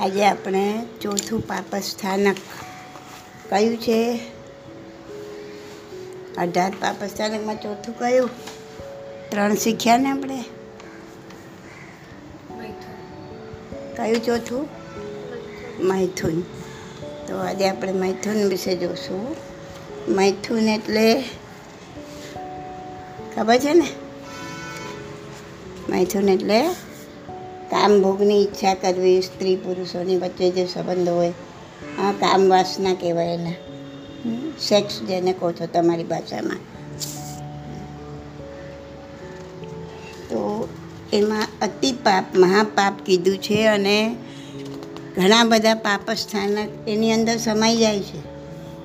આજે આપણે ચોથું પાપ સ્થાનક કયું છે? અઢાર પાપ સ્થાનકમાં ચોથું કયું? ત્રણ શીખ્યા ને આપણે? કયું ચોથું? મૈથુન. તો આજે આપણે મૈથુન વિશે જોશું. મૈથુન એટલે ખબર છે ને? મૈથુન એટલે કામ ભોગની ઈચ્છા કરવી, સ્ત્રી પુરુષોની વચ્ચે જે સંબંધ હોય, આ કામ વાસના કહેવાય સેક્સ જેને કહો છો તમારી ભાષામાં. તો એમાં અતિ પાપ, મહાપાપ કીધું છે અને ઘણા બધા પાપસ્થાનક, એની અંદર સમાઈ જાય છે.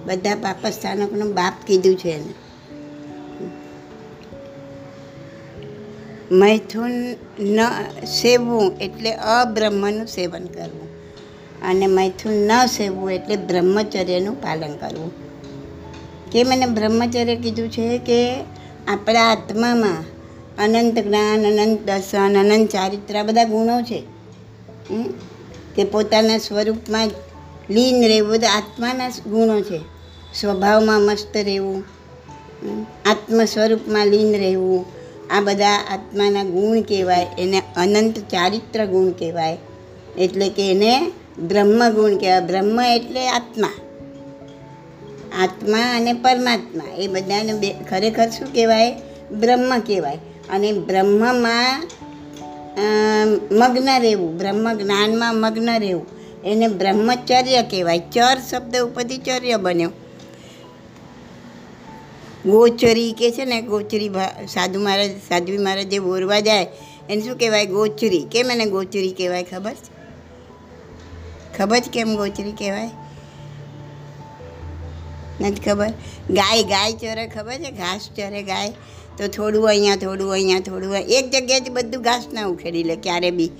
બધા પાપસ્થાનકનું બાપ કીધું છે એને. મૈથુન ન સેવવું એટલે અબ્રહ્મનું સેવન કરવું. અને મૈથુન ન સેવવું એટલે બ્રહ્મચર્યનું પાલન કરવું. કે મને બ્રહ્મચર્ય કીધું છે કે આપણા આત્મામાં અનંત જ્ઞાન, અનંત દર્શન, અનંત ચારિત્ર બધા ગુણો છે? કે પોતાના સ્વરૂપમાં લીન રહેવું બધા આત્માના ગુણો છે. સ્વભાવમાં મસ્ત રહેવું. આત્મ સ્વરૂપમાં લીન રહેવું. આ બધા આત્માના ગુણ કહેવાય, એને અનંત ચારિત્ર ગુણ કહેવાય. એટલે કે એને બ્રહ્મ ગુણ કહેવાય. બ્રહ્મ એટલે આત્મા. આત્મા અને પરમાત્મા, એ બધાને બે, ખરેખર શું કહેવાય? બ્રહ્મ કહેવાય. અને બ્રહ્મમાં મગ્ન રહેવું, બ્રહ્મ જ્ઞાનમાં મગ્ન રહેવું, એને બ્રહ્મચર્ય કહેવાય. ચર શબ્દ ઉપરથી ચર્ય બન્યો. ગોચરી કે છે ને, ગોચરી સાધુ મહારાજ, સાધ્વી મહારાજ જે બોરવા જાય, એને શું કહેવાય? ગોચરી. કેમ એને ગોચરી કહેવાય ખબર છે? ખબર છે કેમ ગોચરી કહેવાય? નથી ખબર? ગાય ગાય ચરે ખબર છે? ઘાસ ચરે ગાય. તો થોડું અહીંયા થોડું અહીંયા, થોડું. એક જગ્યાએથી બધું ઘાસ ના ઉખેડી લે ક્યારે બી.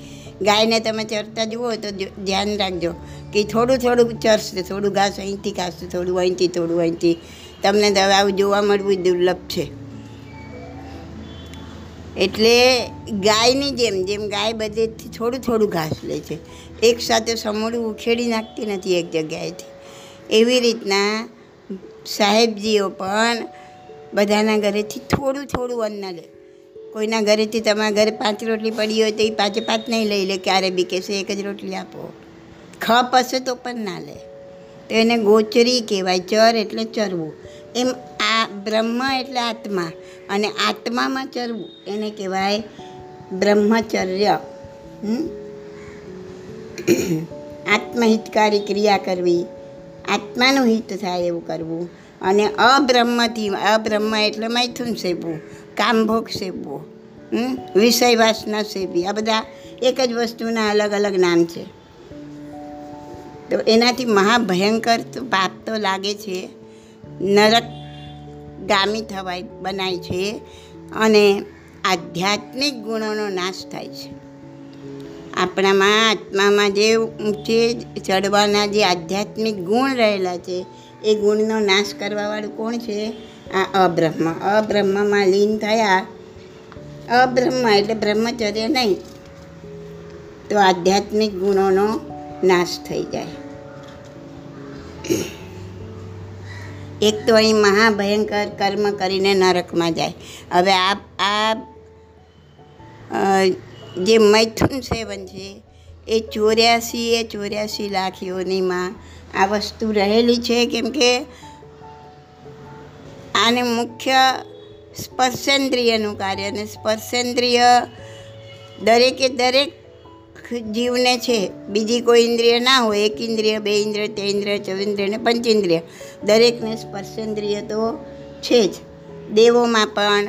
ગાયને તમે ચરતા જુઓ તો ધ્યાન રાખજો કે થોડું થોડું ચરશે, થોડું ઘાસ અહીંથી ખાશે થોડું અહીંથી થોડું અહીંથી. તમને દવાઓ જોવા મળવું દુર્લભ છે. એટલે ગાયની જેમ જેમ ગાય બધેથી થોડું થોડું ઘાસ લે છે. એક સાથે સમૂળું ઉખેડી નાખતી નથી એક જગ્યાએથી. એવી રીતના સાહેબજીઓ પણ બધાના ઘરેથી થોડું થોડું અન્ન લે. કોઈના ઘરેથી તમારા ઘરે પાંચ રોટલી પડી હોય તો એ પાંચે પાંચ નહીં લઈ લે, ક્યારે બી કહેશે, એક જ રોટલી આપો. ખપ હશે તો પણ ના લે. તો એને ગોચરી કહેવાય, ચર એટલે ચરવું એમ આ બ્રહ્મ એટલે આત્મા અને આત્મામાં ચરવું, એને કહેવાય બ્રહ્મચર્ય હમ? આત્મહિતકારી ક્રિયા કરવી, આત્માનું હિત થાય એવું કરવું અને અબ્રહ્મથી, અબ્રહ્મ એટલે મૈથુન સેવવું કામભોગ સેવવો? વિષય વાસના સેવી આ બધા એક જ વસ્તુના અલગ અલગ નામ છે તો એનાથી મહાભયંકર તો પાપ તો લાગે છે. નરક ગામી થવાય બનાય છે અને આધ્યાત્મિક ગુણોનો નાશ થાય છે. આપણામાં આત્મામાં જે ઊંચે ચડવાના જે આધ્યાત્મિક ગુણ રહેલા છે, એ ગુણનો નાશ કરવાવાળું કોણ છે? આ અબ્રહ્મ. અબ્રહ્મમાં લીન થયા. અબ્રહ્મ એટલે બ્રહ્મચર્ય નહીં. તો આધ્યાત્મિક ગુણોનો નાશ થઈ જાય. એક તો અહીં મહાભયંકર કર્મ કરીને નરકમાં જાય. હવે આ આ જે મૈથુન સેવન છે, એ ચોર્યાસી એ ચોર્યાસી લાખ યોનીમાં આ વસ્તુ રહેલી છે કેમ કે આને મુખ્ય સ્પર્શેન્દ્રિયનું કાર્ય અને સ્પર્શેન્દ્રિય દરેકે દરેક જીવને છે, બીજી કોઈ ઇન્દ્રિય ના હોય, એક ઇન્દ્રિય, બે ઇન્દ્રિય તે ઇન્દ્રિય ચૌન્દ્રિય ને પંચેન્દ્રિય દરેકને સ્પર્શેન્દ્રિય તો છે જ. દેવોમાં પણ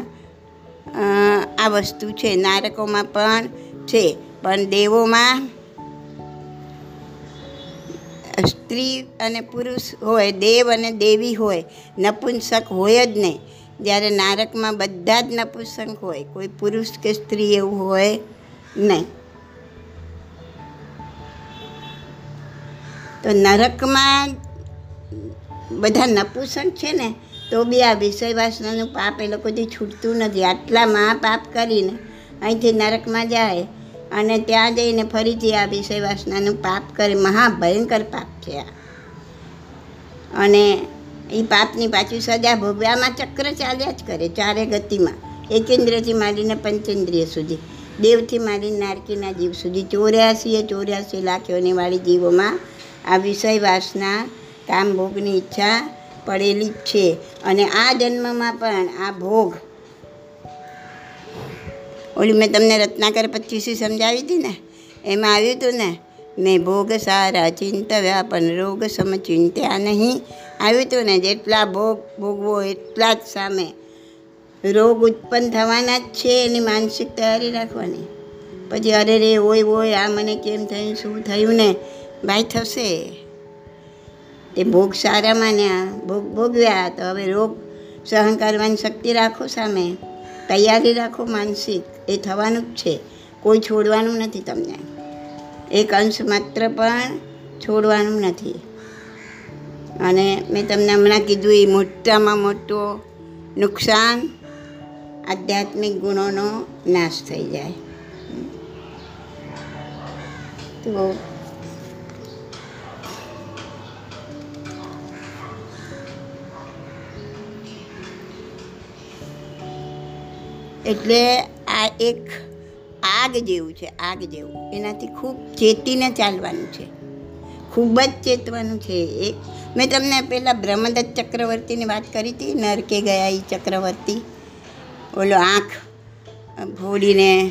આ વસ્તુ છે, નારકોમાં પણ છે. પણ દેવોમાં સ્ત્રી અને પુરુષ હોય, દેવ અને દેવી હોય, નપુંસક હોય જ નહીં. જ્યારે નારકમાં બધા જ નપુંસક હોય, કોઈ પુરુષ કે સ્ત્રી એવું હોય નહીં. તો નરકમાં બધા નપુસક છે ને, તો બી આ વિષય વાસનાનું પાપ એ લોકોથી છૂટતું નથી. આટલા મહાપાપ કરીને અહીંથી નરકમાં જાય અને ત્યાં જઈને ફરીથી આ વિષય વાસનાનું પાપ કરે. મહાભયંકર પાપ છે આ. અને એ પાપની પાછી સજા ભોગવામાં ચક્ર ચાલ્યા જ કરે ચારે ગતિમાં. એકેન્દ્રથી માંડીને પંચેન્દ્રિય સુધી. દેવથી માંડીને નારકીના જીવ સુધી. ચોર્યાસીએ ચોર્યાસી લાખોની વાળી જીવોમાં આ વિષય વાસના કામ ભોગની ઈચ્છા પડેલી જ છે. અને આ જન્મમાં પણ આ ભોગ. ઓલી મેં તમને રત્નાકર પચીસી સમજાવી હતી ને, એમાં આવ્યું હતું ને, મેં ભોગ સારા ચિંતવ્યા પણ રોગ સમચિંત્યા નહીં. આવ્યું હતું ને, જેટલા ભોગ ભોગવો એટલા જ સામે. રોગ ઉત્પન્ન થવાના જ છે એની માનસિક તૈયારી રાખવાની. પછી અરે રે, ઓય ઓય, આ મને કેમ થયું, શું થયું ને? ભાઈ થશે. તે ભોગ સારા માન્યા ભોગ ભોગવ્યા તો હવે રોગ સહન કરવાની શક્તિ રાખો સામે. તૈયારી રાખો માનસિક. એ થવાનું જ છે. કોઈ છોડવાનું નથી તમને. એક અંશ માત્ર પણ છોડવાનું નથી. અને મેં તમને હમણાં કીધું એ મોટામાં મોટો નુકસાન આધ્યાત્મિક ગુણોનો નાશ થઈ જાય. તો એટલે આ એક આગ જેવું છે, આગ જેવું. એનાથી ખૂબ ચેતીને ચાલવાનું છે. ખૂબ જ ચેતવાનું છે એક મેં તમને પહેલાં બ્રહ્મદત્ત ચક્રવર્તીની વાત કરી હતી, નરકે ગયા એ ચક્રવર્તી. ઓલો આંખ ફોડીને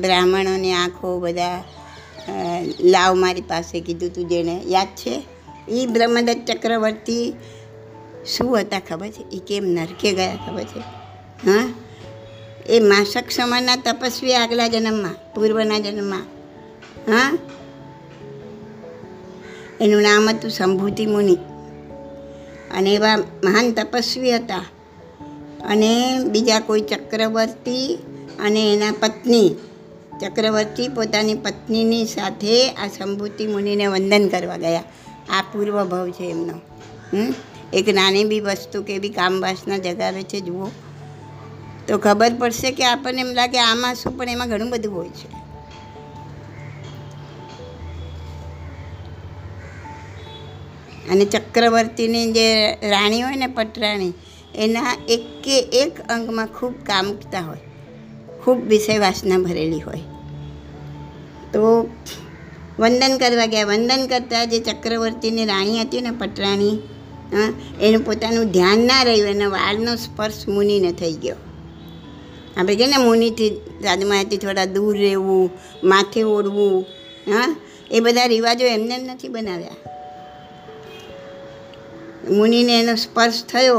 બ્રાહ્મણોની આંખો બધા લાવ મારી પાસે કીધું તું જેણે. યાદ છે? એ બ્રહ્મદત્ત ચક્રવર્તી શું હતા ખબર છે? એ કેમ નરકે ગયા ખબર છે? હા? એ માસક સમાના તપસ્વી આગલા જન્મમાં, પૂર્વના જન્મમાં. હા? એનું નામ હતું સંભૂતિ મુનિ. અને એવા મહાન તપસ્વી હતા. અને બીજા કોઈ ચક્રવર્તી અને એના પત્ની, ચક્રવર્તી પોતાની પત્નીની સાથે આ સંભૂતિ મુનિને વંદન કરવા ગયા. આ પૂર્વભાવ છે એમનો? એક નાની બી વસ્તુ કે બી કામવાસના જગાવે છે, જુઓ. તો ખબર પડશે કે આપણને એમ લાગે આમાં શું પણ એમાં ઘણું બધું હોય છે. અને ચક્રવર્તીની જે રાણી હોય ને પટરાણી, એના એકે એક અંગમાં ખૂબ કામુકતા હોય, ખૂબ વિષય વાસના ભરેલી હોય. તો વંદન કરવા ગયા. વંદન કરતાં જે ચક્રવર્તીની રાણી હતી ને પટરાણી એનું પોતાનું ધ્યાન ના રહ્યું, એના વાળનો સ્પર્શ મુનિને થઈ ગયો. આપણે કહીએ ને મુનિથી સાધુમાથી થોડા દૂર રહેવું, માથે ઓળવું હા? એ બધા રિવાજો એમને એમ નથી બનાવ્યા. મુનિને એનો સ્પર્શ થયો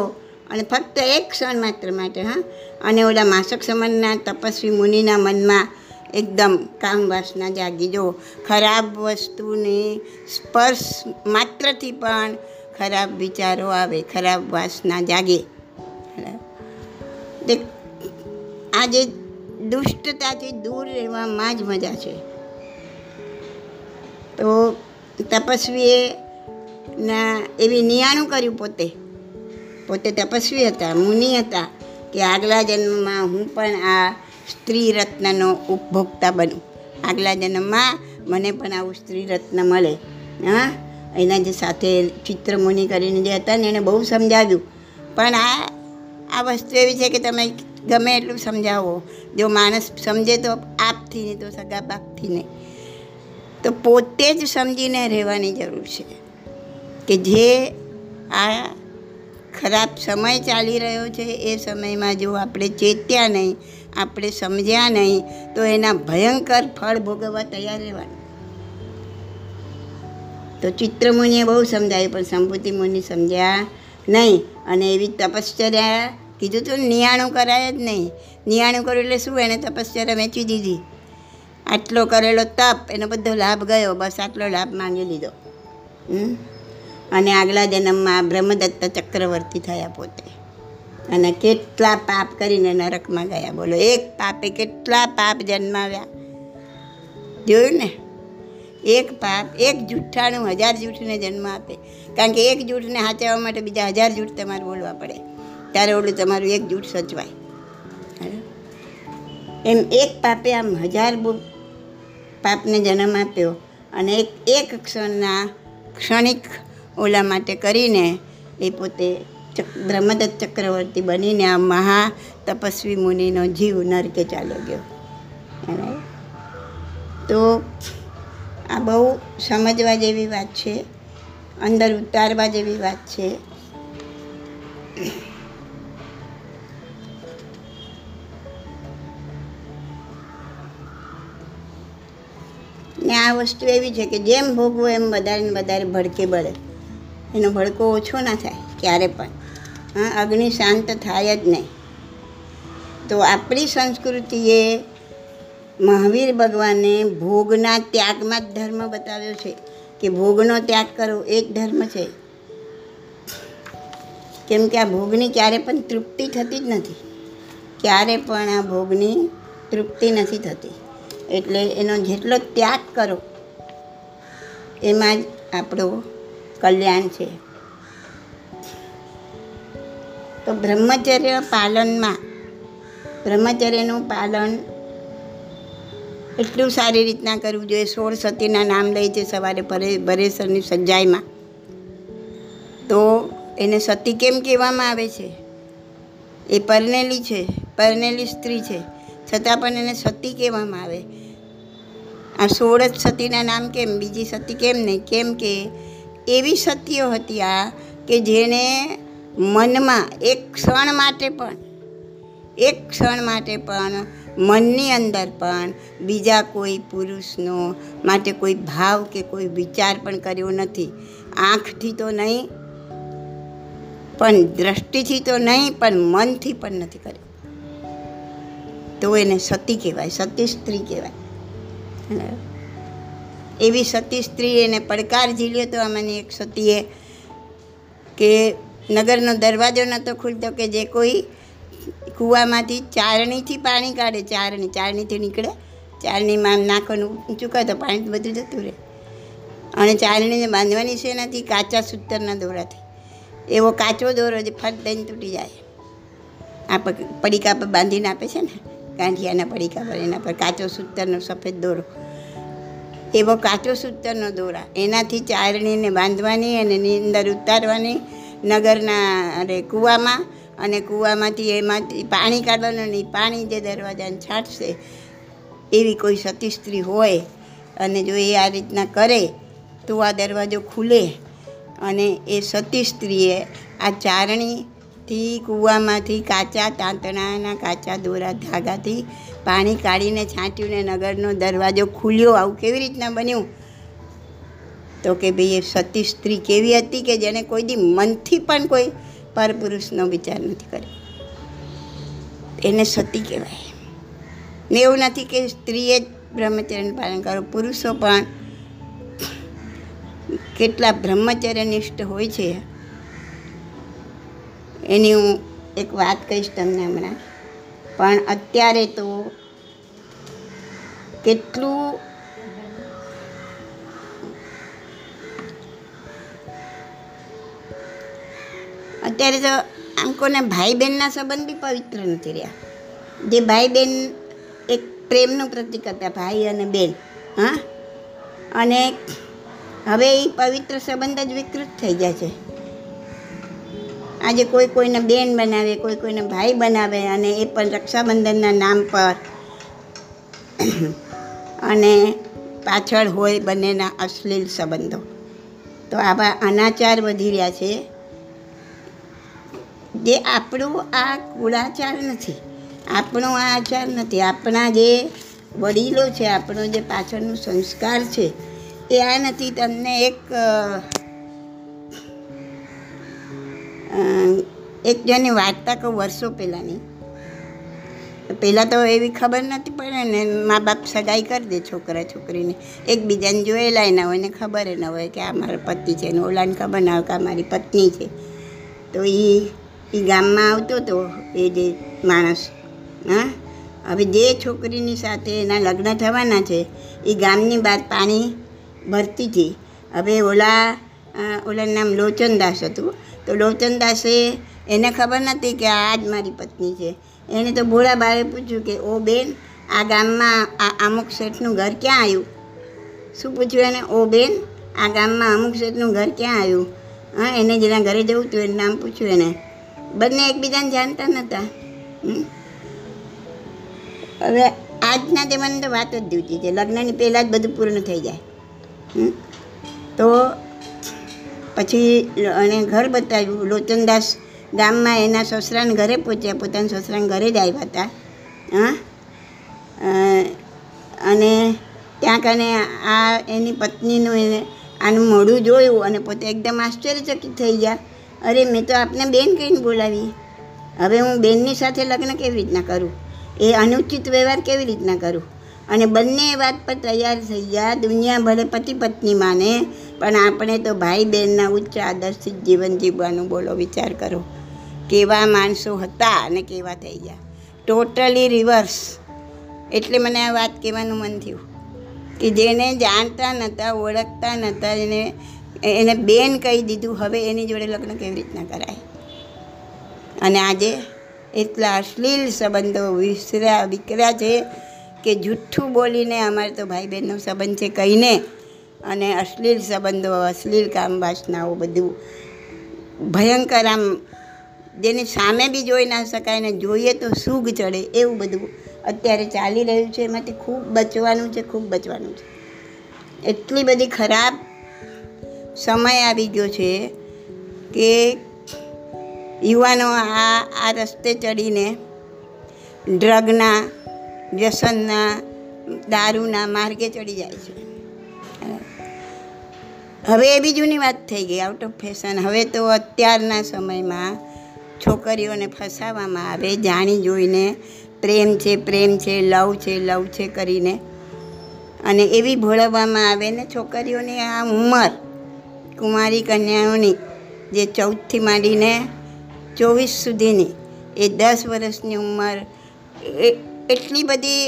અને ફક્ત એક ક્ષણ માત્ર માટે, હા? અને ઓલા માસક સમાનના તપસ્વી મુનિના મનમાં એકદમ કામ વાસના જાગી. જો, ખરાબ વસ્તુની સ્પર્શ માત્રથી પણ ખરાબ વિચારો આવે, ખરાબ વાસના જાગે. તે આ જે દુષ્ટતાથી દૂર રહેવામાં જ મજા છે. તો તપસ્વીએ ના એવી નિયાણું કર્યું પોતે. પોતે તપસ્વી હતા, મુનિ હતા કે આગલા જન્મમાં હું પણ આ સ્ત્રી રત્નનો ઉપભોક્તા બનું. આગલા જન્મમાં મને પણ આવું સ્ત્રી રત્ન મળે. હા? એના જે સાથે ચિત્રમુનિ કરીને જે હતા ને એણે બહુ સમજાવ્યું. પણ આ આ વસ્તુ એવી છે કે તમે ગમે એટલું સમજાવો. જો માણસ સમજે તો આપથી નહીં, તો સગા બાપથી નહીં. તો પોતે જ સમજીને રહેવાની જરૂર છે કે જે આ ખરાબ સમય ચાલી રહ્યો છે, એ સમયમાં જો આપણે ચેત્યા નહીં, આપણે સમજ્યા નહીં, તો એના ભયંકર ફળ ભોગવવા તૈયાર રહેવાનું. તો ચિત્રમુનિએ બહુ સમજાયું પણ સંભૂતિ મુનિ સમજ્યા નહીં. અને એવી તપશ્ચર્યા કીધું તું, નિયાણું કરાય જ નહીં. નિયાણું કર્યું એટલે શું? એણે તપશ્ચર્યા વેચી દીધી. આટલો કરેલો તપ, એનો બધો લાભ ગયો. બસ આટલો લાભ માંગી લીધો? અને આગલા જન્મમાં બ્રહ્મદત્ત ચક્રવર્તી થયા પોતે. અને કેટલા પાપ કરીને નરકમાં ગયા. બોલો, એક પાપે કેટલા પાપ જન્માવ્યા? જોયું ને? એક પાપ, એક જૂઠાણું હજાર જૂઠને જન્મ આપે. કારણ કે એક જૂઠને સાચવવા માટે બીજા હજાર જૂઠ તમારે બોલવા પડે. ત્યારે ઓલું તમારું એક જૂઠ સચવાય. એમ એક પાપે આમ હજાર પાપને જન્મ આપ્યો અને એક એક ક્ષણના ક્ષણિક ઓલા માટે કરીને એ પોતે બ્રહ્મદત્ત ચક્રવર્તી બનીને આ મહા તપસ્વી મુનિનો જીવ નરકે ચાલ્યો ગયો? તો આ બહુ સમજવા જેવી વાત છે. અંદર ઉતારવા જેવી વાત છે. ને આ વસ્તુ એવી છે કે જેમ ભોગવો એમ વધારે ને વધારે ભડકે બળે. એનો ભડકો ઓછો ના થાય, ક્યારે પણ. હા, અગ્નિ શાંત થાય જ નહીં. તો આપણી સંસ્કૃતિએ મહાવીર ભગવાને ભોગના ત્યાગમાં જ ધર્મ બતાવ્યો છે. કે ભોગનો ત્યાગ કરવો એ જ ધર્મ છે. કેમ કે આ ભોગની ક્યારે પણ તૃપ્તિ થતી જ નથી. ક્યારે પણ આ ભોગની તૃપ્તિ નથી થતી. એટલે એનો જેટલો ત્યાગ કરો, એમાં જ આપણું કલ્યાણ છે. તો બ્રહ્મચર્ય પાલનમાં, બ્રહ્મચર્યનું પાલન એટલું સારી રીતના કરવું જોઈએ. સોળ સતીના નામ લે છે સવારે ભરે, ભરેસરની સજ્જાઈમાં તો એને સતી કેમ કહેવામાં આવે છે? એ પરનેલી છે પરનેલી સ્ત્રી છે. છતાં પણ એને સતી કહેવામાં આવે. આ સોળ જ સતીના નામ કેમ? બીજી સતી કેમ નહીં? કેમ કે એવી સતીઓ હતી આ કે જેને મનમાં એક ક્ષણ માટે પણ, એક ક્ષણ માટે પણ મનની અંદર પણ બીજા કોઈ પુરુષનો માટે કોઈ ભાવ કે કોઈ વિચાર પણ કર્યો નથી આંખથી તો નહીં, પણ દ્રષ્ટિથી તો નહીં, પણ મનથી પણ નથી કર્યો તો એને સતી કહેવાય, સતી સ્ત્રી કહેવાય? એવી સતી સ્ત્રી એને પડકાર ઝીલ્યો તો આમાંની એક સતીએ કે નગરનો દરવાજો નહોતો ખુલતો કે જે કોઈ કૂવામાંથી ચારણીથી પાણી કાઢે, ચારણી, ચારણીથી નીકળે. ચારણીમાં નાખવાનું ઊંચું કરે તો પાણી બધું જતું રહે. અને ચારણીને બાંધવાની છે એનાથી કાચા સૂતરના દોરાથી. એવો કાચો દોરો જે ફટ દઈને તૂટી જાય. આ પડીકા પર બાંધીને આપે છે ને, ગાંઠિયાના પડીકા પર, એના પર કાચો સૂતરનો સફેદ દોરો. એવો કાચો સૂતરનો દોરા. એનાથી ચારણીને બાંધવાની અને એની અંદર ઉતારવાની નગરના, અરે, કૂવામાં અને કૂવામાંથી એમાંથી પાણી કાઢવાનું નહીં પાણી જે દરવાજાને છાંટશે, એવી કોઈ સતી સ્ત્રી હોય અને જો એ આ રીતના કરે, તો આ દરવાજો ખુલે. અને એ સતી સ્ત્રીએ આ ચારણીથી કૂવામાંથી કાચા તાંતણાના કાચા દોરા ધાગાથી પાણી કાઢીને છાંટ્યું નગરનો દરવાજો ખુલ્યો. આવું કેવી રીતના બન્યું? તો કે ભાઈ એ સતી સ્ત્રી કેવી હતી કે જેને કોઈ દી મનથી પણ કોઈ પરપુરુષનો વિચાર નથી કર્યો. એને સતી કહેવાય. ને એવું નથી કે સ્ત્રીએ જ બ્રહ્મચર્યનું પાલન કરો. પુરુષો પણ કેટલા બ્રહ્મચર્યનિષ્ઠ હોય છે. એની હું એક વાત કહીશ તમને હમણાં. પણ અત્યારે તો કેટલું અત્યારે તો આમ કોને ભાઈ બહેનના સંબંધ બી પવિત્ર નથી રહ્યા. જે ભાઈ બહેન એક પ્રેમનું પ્રતિક હતા, ભાઈ અને બેન હા? અને હવે એ પવિત્ર સંબંધ જ વિકૃત થઈ ગયા છે. આજે કોઈ કોઈને બેન બનાવે, કોઈ કોઈને ભાઈ બનાવે અને એ પણ રક્ષાબંધનના નામ પર. અને પાછળ હોય બંનેના અશ્લીલ સંબંધો. તો આવા અનાચાર વધી રહ્યા છે. જે આપણું આ કુળાચાર નથી, આપણો આ આચાર નથી, આપણા જે વડીલો છે, આપણો જે પાછળનું સંસ્કાર છે, એ આ નથી. તમને એક એક જણની વાર્તા કહું વર્ષો પહેલાંની પહેલાં તો એવી ખબર નથી પડે ને, મા બાપ સગાઈ કરી દે છોકરા છોકરીને, એકબીજાને જોયેલા ના હોય ને ખબર ન હોય કે આ મારો પતિ છે ને ઓલાને ખબર ના હોય કે આ મારી પત્ની છે. તો એ એ ગામમાં આવતો હતો એ જે માણસ, હા? હવે જે છોકરીની સાથે એના લગ્ન થવાના છે, એ ગામની બહાર પાણી ભરતી હતી. હવે ઓલા ઓલાનું નામ લોચનદાસ હતું. તો લોચનદાસે એને ખબર નથી કે આ જ મારી પત્ની છે. એને તો ભોળા બાએ પૂછ્યું કે, ઓ બેન, આ ગામમાં આ અમુક શેઠનું ઘર ક્યાં આવ્યું? શું પૂછ્યું એને? ઓ બેન, આ ગામમાં અમુક શેઠનું ઘર ક્યાં આવ્યું? હા, એને જેના ઘરે જવું હતું એનું નામ પૂછ્યું એને. બંને એકબીજાને જાણતા નહોતા. હવે આજના જમાનાની તો વાત જ જુદી છે. લગ્નની પહેલાં જ બધું પૂર્ણ થઈ જાય. તો પછી એણે ઘર બતાવ્યું. લોચનદાસ ગામમાં એના સસરાને ઘરે પહોંચ્યા. પોતાના સસરાને ઘરે જ આવ્યા હતા. હા? અને ત્યાં કને આ એની પત્નીનું એને આનું મોઢું જોયું અને પોતે એકદમ આશ્ચર્યચકિત થઈ ગયા. અરે, મેં તો આપને બેન કહીને બોલાવી. હવે હું બેનની સાથે લગ્ન કેવી રીતના કરું? એ અનુચિત વ્યવહાર કેવી રીતના કરું? અને બંને વાત પર તૈયાર થઈ ગયા દુનિયા ભલે પતિ પત્ની માને, પણ આપણે તો ભાઈ બહેનના ઉચ્ચ આદર્શિત જીવન જીવવાનું બોલો વિચાર કરો. કેવા માણસો હતા અને કેવા થઈ ગયા ટોટલી રિવર્સ એટલે મને આ વાત કહેવાનું મન થયું. કે જેને જાણતા નહોતા ઓળખતા નહોતા એને એને બેન કહી દીધું, હવે એની જોડે લગ્ન કેવી રીતના કરાય? અને આજે એટલા અશ્લીલ સંબંધો વિસર્યા, વિકર્યા છે કે જુઠ્ઠું બોલીને અમારે તો ભાઈ બહેનનો સંબંધ છે કહીને અને અશ્લીલ સંબંધો, અશ્લીલ કામ વાસનાઓ બધું ભયંકર આમ જેની સામે બી જોઈ ના શકાય ને જોઈએ તો સૂગ ચડે એવું બધું અત્યારે ચાલી રહ્યું છે. એમાંથી ખૂબ બચવાનું છે, ખૂબ બચવાનું છે. એટલી બધી ખરાબ સમય આવી ગયો છે કે યુવાનો આ આ રસ્તે ચડીને ડ્રગના, વ્યસનના, દારૂના માર્ગે ચડી જાય છે. હવે એ બી જૂની વાત થઈ ગઈ આઉટ ઓફ ફેશન હવે તો અત્યારના સમયમાં છોકરીઓને ફસાવવામાં આવે, જાણી જોઈને પ્રેમ છે પ્રેમ છે, લવ છે લવ છે કરીને અને એવી ભોળવવામાં આવે ને છોકરીઓની આ ઉંમર. કુમારી કન્યાઓની જે ચૌદથી માંડીને ચોવીસ સુધીની એ દસ વર્ષની ઉંમર એટલી બધી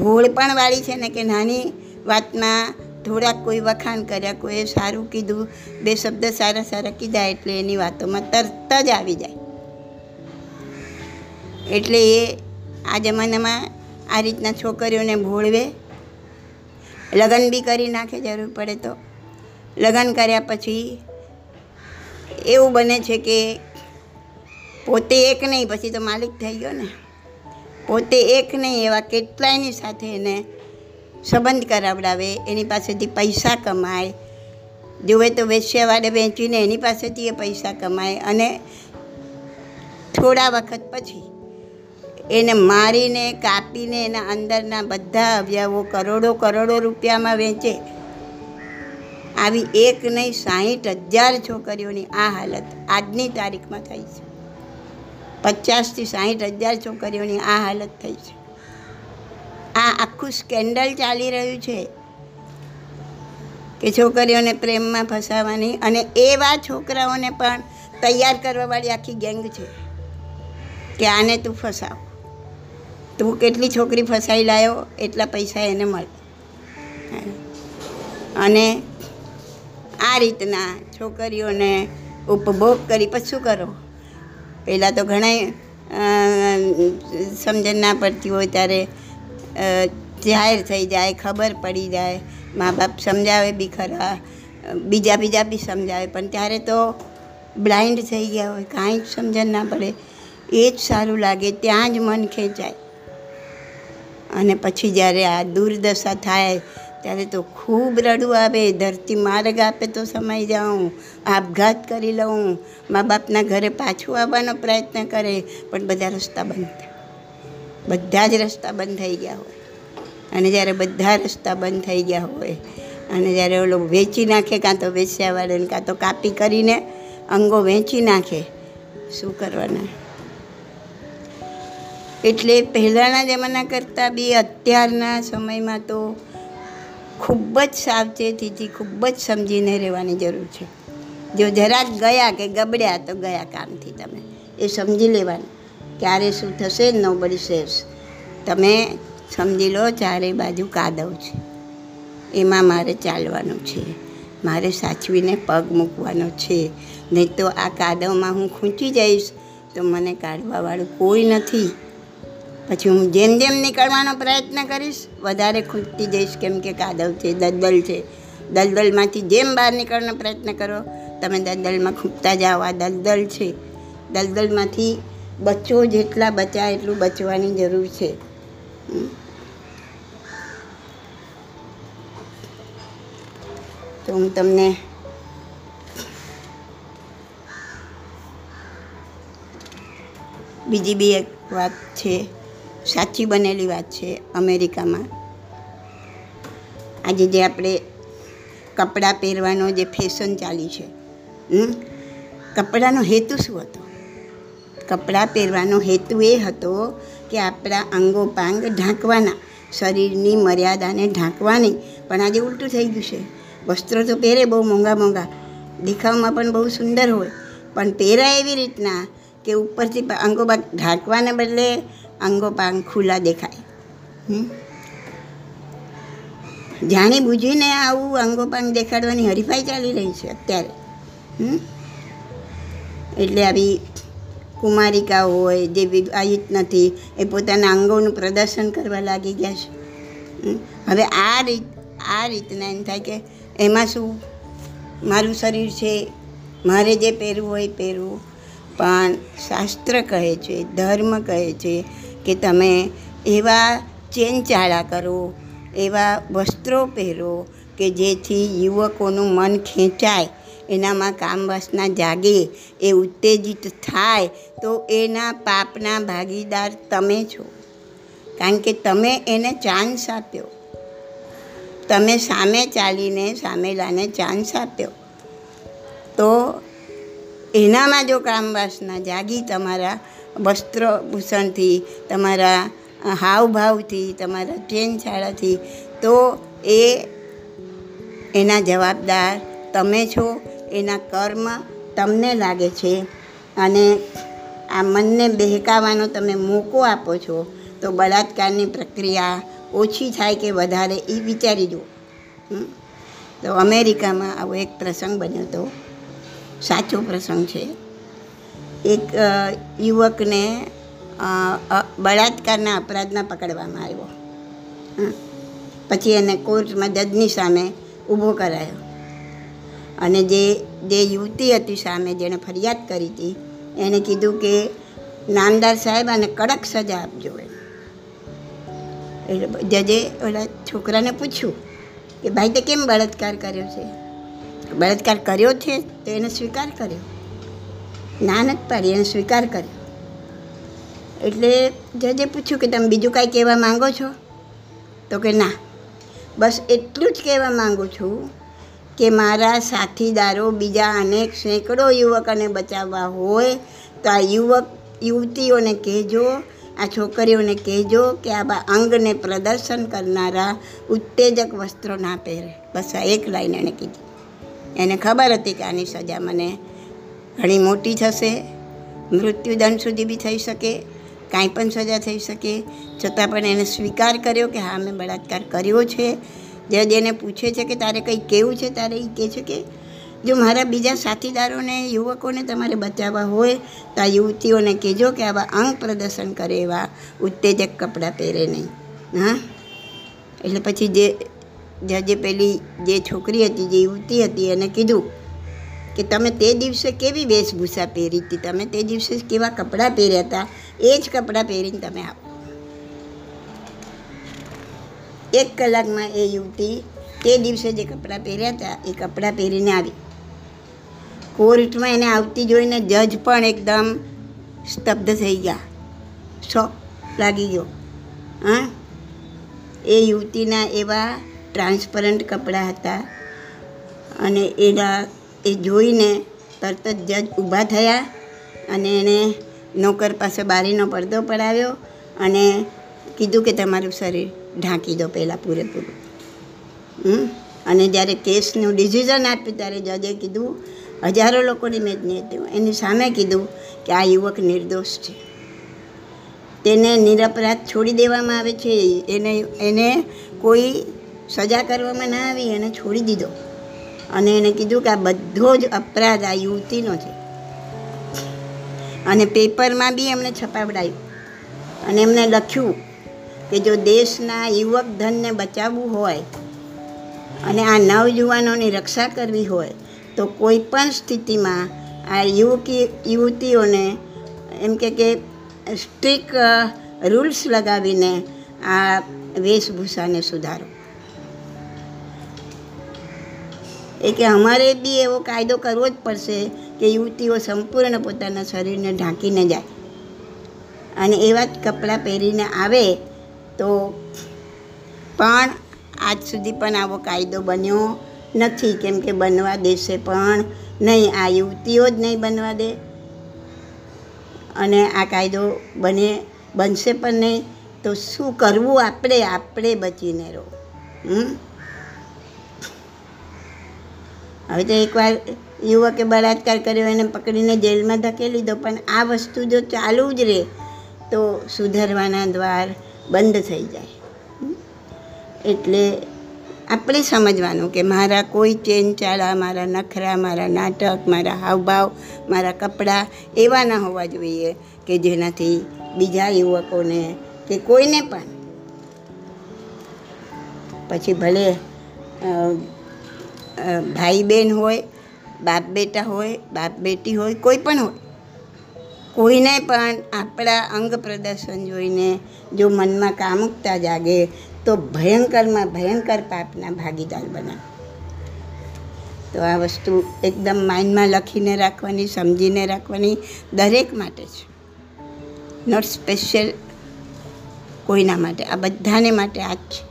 ભોળપણવાળી છે ને કે નાની વાતમાં થોડાક કોઈ વખાણ કર્યા કોઈએ સારું કીધું, બે શબ્દ સારા સારા કીધા એટલે એની વાતોમાં તરત જ આવી જાય. એટલે એ આ જમાનામાં આ રીતના છોકરીઓને ભોળવે, લગ્ન બી કરી નાખે જરૂર પડે તો. લગ્ન કર્યા પછી એવું બને છે કે પોતે એક નહીં, પછી તો માલિક થઈ ગયો ને. પોતે એક નહીં એવા કેટલાયની સાથે એને સંબંધ કરાવડાવે, એની પાસેથી પૈસા કમાય. જોવે તો વેશ્યાવાડે વેચીને એની પાસેથી એ પૈસા કમાય અને થોડા વખત પછી એને મારીને કાપીને એના અંદરના બધા અવયવો કરોડો કરોડો રૂપિયામાં વેચે. આવી એક નહીં, સાહીઠ હજાર છોકરીઓની આ હાલત આજની તારીખમાં થઈ છે. પચાસથી સાહીઠ હજાર છોકરીઓની આ હાલત થઈ છે. આ આખું સ્કેન્ડલ ચાલી રહ્યું છે કે છોકરીઓને પ્રેમમાં ફસાવાની અને એવા છોકરાઓને પણ તૈયાર કરવાવાળી આખી ગેંગ છે કે આને તું ફસાવ. તું કેટલી છોકરી ફસાઈ લાયો, એટલા પૈસા એને મળે. અને આ રીતના છોકરીઓને ઉપભોગ કરી પછી કરો? પહેલાં તો ઘણા સમજણ ના પડતી હોય ત્યારે જાહેર થઈ જાય, ખબર પડી જાય, મા બાપ સમજાવે બી ખરા, બીજા બીજા બી સમજાવે, પણ ત્યારે તો બ્લાઇન્ડ થઈ ગયા હોય, કાંઈ જ સમજણ ના પડે. એ જ સારું લાગે, ત્યાં જ મન ખેંચાય. અને પછી જ્યારે આ દુર્દશા થાય ત્યારે તો ખૂબ રડવું આવે. ધરતી માર્ગ આપે તો સમાઈ જાઉં. આપઘાત કરી લઉં. મા બાપના ઘરે પાછું આવવાનો પ્રયત્ન કરે, પણ બધા રસ્તા બંધ બધા જ રસ્તા બંધ થઈ ગયા હોય. અને જ્યારે બધા રસ્તા બંધ થઈ ગયા હોય, અને જ્યારે ઓલો વેચી નાખે, કાં તો વેચ્યાવાળાને, કાં તો કાપી કરીને અંગો વેચી નાખે, શું કરવાના? એટલે પહેલાંના જમાના કરતાં બી અત્યારના સમયમાં તો ખૂબ જ સાવચેતીથી ખૂબ જ સમજીને રહેવાની જરૂર છે. જો જરાક ગયા કે ગબડ્યા તો ગયા કામથી તમે. એ સમજી લેવાનું. ક્યારે શું થશે નો બડી શેર્સ તમે સમજી લો ચારે બાજુ કાદવ છે. એમાં મારે ચાલવાનું છે. મારે સાચવીને પગ મૂકવાનો છે. નહીં તો આ કાદવમાં હું ખૂંચી જઈશ તો મને કાઢવાવાળું કોઈ નથી. પછી હું જેમ જેમ નીકળવાનો પ્રયત્ન કરીશ, વધારે ખૂટતી જઈશ કેમ કે કાદવ છે, દલદલ છે. દલદલમાંથી જેમ બહાર નીકળવાનો પ્રયત્ન કરો, તમે દલદલમાં ખૂટતા જાઓ. આ દલદલ છે. દલદલમાંથી બચો, જેટલા બચાય એટલું બચવાની જરૂર છે. તો હું તમને બીજી બી એક વાત છે. સાચી બનેલી વાત છે અમેરિકામાં. આજે જે આપણે કપડાં પહેરવાનો જે ફેશન ચાલી છે? કપડાનો હેતુ શું હતો? કપડાં પહેરવાનો હેતુ એ હતો કે આપણા અંગોપાંગ ઢાંકવાના, શરીરની મર્યાદાને ઢાંકવાની. પણ આજે ઉલટું થઈ ગયું છે. વસ્ત્રો તો પહેરે બહુ મોંઘા મોંઘા, દેખાવમાં પણ બહુ સુંદર હોય. પણ પહેરાય એવી રીતના કે ઉપરથી અંગો ઢાંકવાને બદલે અંગોપાંગ ખુલ્લા દેખાય? જાણી બૂજીને આવું અંગોપાંગ દેખાડવાની હરીફાઈ ચાલી રહી છે અત્યારે? એટલે આવી કુમારિકા હોય, જે વિવાહિત નથી એ પોતાના અંગોનું પ્રદર્શન કરવા લાગી ગયા છે. હવે આ રીત આ રીતના એમ થાય કે એમાં શું? મારું શરીર છે, મારે જે પહેરવું હોય પહેરવું. પણ શાસ્ત્ર કહે છે, ધર્મ કહે છે કે તમે એવા ચેનચાળા કરો, એવા વસ્ત્રો પહેરો કે જેથી યુવકોનું મન ખેંચાય, એનામાં કામ વાસના જાગે, એ ઉત્તેજિત થાય, તો એના પાપના ભાગીદાર તમે છો. કારણ કે તમે એને ચાન્સ આપ્યો. તમે સામે ચાલીને સામેલાને ચાન્સ આપ્યો. તો એનામાં જો કામ વાસના જાગી તમારા વસ્ત્રભૂષણથી તમારા હાવભાવથી, તમારા ચેનછાળાથી તો એ એના જવાબદાર તમે છો, એના કર્મ તમને લાગે છે. અને આ મનને બહેકાવાનો તમે મોકો આપો છો, તો બળાત્કારની પ્રક્રિયા ઓછી થાય કે વધારે એ વિચારી જુઓ? તો અમેરિકામાં આવો એક પ્રસંગ બન્યો હતો સાચો પ્રસંગ છે. એક યુવકને બળાત્કારના અપરાધમાં પકડવામાં આવ્યો. પછી એને કોર્ટમાં જજની સામે ઊભો કરાયો. અને જે જે યુવતી હતી સામે જેણે ફરિયાદ કરી હતી એણે કીધું કે નામદાર સાહેબ અને કડક સજા આપજો એમ. એટલે જજે ઓલા છોકરાને પૂછ્યું કે ભાઈ તે કેમ બળાત્કાર કર્યો છે? બળાત્કાર કર્યો છે? તો એને સ્વીકાર કર્યો. ના નથી પાડી એને સ્વીકાર કર્યો. એટલે જજે પૂછ્યું કે તમે બીજું કાંઈ કહેવા માંગો છો? તો કે ના. બસ એટલું જ કહેવા માગું છું કે મારા સાથીદારો બીજા અનેક સેંકડો યુવકોને બચાવવા હોય તો આ યુવક, યુવતીઓને કહેજો, આ છોકરીઓને કહેજો કે આ અંગને પ્રદર્શન કરનારા ઉત્તેજક વસ્ત્રો ના પહેરે. બસ આ એક લાઈન એણે કીધી. એને ખબર હતી કે આની સજા મને ઘણી મોટી થશે મૃત્યુદંડ સુધી બી થઈ શકે, કાંઈ પણ સજા થઈ શકે. છતાં પણ એને સ્વીકાર કર્યો કે હા, મેં બળાત્કાર કર્યો છે. જજ એને પૂછે છે કે તારે કંઈ કેવું છે? તારે એ કહે છે કે જો મારા બીજા સાથીદારોને, યુવકોને તમારે બચાવવા હોય, તો આ યુવતીઓને કહેજો કે આવા અંગ પ્રદર્શન કરે એવા ઉત્તેજક કપડાં પહેરે નહીં. હા? એટલે પછી જે જજે પેલી જે છોકરી હતી, જે યુવતી હતી, એને કીધું કે તમે તે દિવસે કેવી વેશભૂષા પહેરી હતી? તમે તે દિવસે કેવા કપડાં પહેર્યા હતા? એ જ કપડાં પહેરીને તમે આવો. એક કલાકમાં એ યુવતી તે દિવસે જે કપડાં પહેર્યા હતા, એ કપડાં પહેરીને આવી. કોર્ટમાં એને આવતી જોઈને જજ પણ એકદમ સ્તબ્ધ થઈ ગયા. શોક લાગી ગયો. હા? એ યુવતીના એવા ટ્રાન્સપરન્ટ કપડાં હતા અને એના એ જોઈને તરત જ જજ ઊભા થયા અને એણે નોકર પાસે બારીનો પડદો પડાવ્યો અને કીધું કે તમારું શરીર ઢાંકી દો પહેલાં પૂરેપૂરું? અને જ્યારે કેસનું ડિસિઝન આપ્યું ત્યારે જજે કીધું, હજારો લોકોની મેં જ નહીં એની સામે કીધું કે આ યુવક નિર્દોષ છે. તેને નિરપરાધ છોડી દેવામાં આવે છે. એને એને કોઈ સજા કરવામાં ના આવી, એને છોડી દીધો. અને એને કીધું કે આ બધો જ અપરાધ આ યુવતીનો છે. અને પેપરમાં બી એમણે છપાવડાયું. અને એમને લખ્યું કે જો દેશના યુવક ધનને બચાવવું હોય અને આ નવયુવાનોની રક્ષા કરવી હોય, તો કોઈ પણ સ્થિતિમાં આ યુવકી, યુવતીઓને એમ કે કે સ્ટ્રિક રૂલ્સ લગાવીને આ વેશભૂષાને સુધારો. એ કે અમારે બી એવો કાયદો કરવો જ પડશે કે યુવતીઓ સંપૂર્ણ પોતાના શરીરને ઢાંકીને જાય. અને એવા જ કપડાં પહેરીને આવે તો પણ આજ સુધી પણ આવો કાયદો બન્યો નથી. કેમ કે બનવા દેશે પણ નહીં, આ યુવતીઓ જ નહીં બનવા દે. અને આ કાયદો બને, બનશે પણ નહીં. તો શું કરવું આપણે? આપણે બચીને રહો. હમ? હવે તો એકવાર યુવકે બળાત્કાર કર્યો, એને પકડીને જેલમાં ધકેલી દો પણ આ વસ્તુ જો ચાલુ જ રહે, તો સુધરવાના દ્વાર બંધ થઈ જાય. એટલે આપણે સમજવાનું કે મારા કોઈ ચેન ચાળા મારા નખરા, મારા નાટક, મારા હાવભાવ, મારા કપડાં એવા ના હોવા જોઈએ કે જેનાથી બીજા યુવકોને કે કોઈને પણ. પછી ભલે ભાઈ બહેન હોય બાપ બેટા હોય બાપ બેટી હોય, કોઈ પણ હોય. કોઈને પણ આપણા અંગ પ્રદર્શન જોઈને જો મનમાં કામુકતા જાગે તો ભયંકરમાં ભયંકર પાપના ભાગીદાર બનાવે તો આ વસ્તુ એકદમ માઇન્ડમાં લખીને રાખવાની, સમજીને રાખવાની દરેક માટે છે. નોટ સ્પેશિયલ કોઈના માટે. આ બધાને માટે આ જ છે.